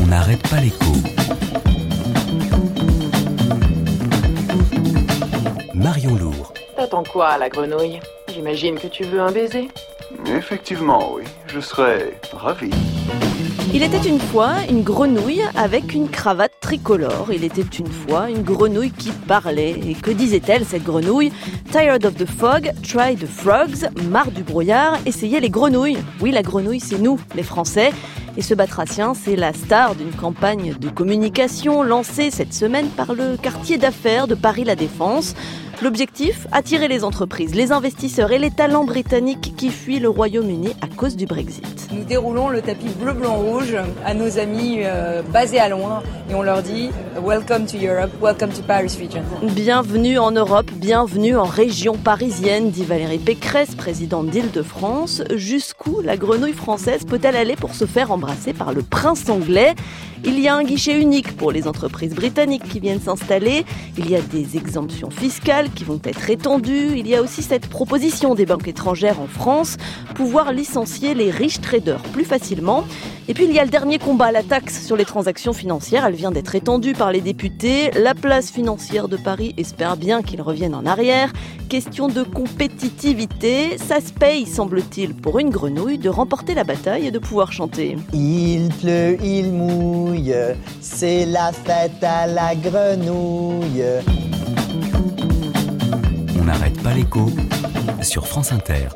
on n'arrête pas l'écho. Marion Lourd. T'attends quoi, la grenouille? J'imagine que tu veux un baiser Effectivement, oui. Je serais ravi. Il était une fois une grenouille avec une cravate tricolore. Il était une fois une grenouille qui parlait. Et que disait-elle, cette grenouille? Tired of the fog, try the frogs. Marre du brouillard, essayez les grenouilles. Oui, la grenouille, c'est nous, les Français. Et ce batracien, c'est la star d'une campagne de communication lancée cette semaine par le quartier d'affaires de Paris La Défense. L'objectif Attirer les entreprises, les investisseurs et les talents britanniques qui fuient le Royaume-Uni à cause du Brexit. Nous déroulons le tapis bleu-blanc-rouge à nos amis euh, basés à loin et on leur dit Welcome to Europe, welcome to Paris region. Bienvenue en Europe, bienvenue en région parisienne, dit Valérie Pécresse, présidente d'Île-de-France. Jusqu'où la grenouille française peut-elle aller pour se faire embrasser par le prince anglais? Il y a un guichet unique pour les entreprises britanniques qui viennent s'installer. Il y a des exemptions fiscales qui vont être étendues. Il y a aussi cette proposition des banques étrangères en France, pouvoir licencier les riches traders plus facilement. Et puis il y a le dernier combat, la taxe sur les transactions financières. Elle vient d'être étendue par les députés. La place financière de Paris espère bien qu'il revienne en arrière. Question de compétitivité, ça se paye, semble-t-il, pour une grenouille de remporter la bataille et de pouvoir chanter. Il pleut, il mouille, c'est la fête à la grenouille. On n'arrête pas l'écho sur France Inter.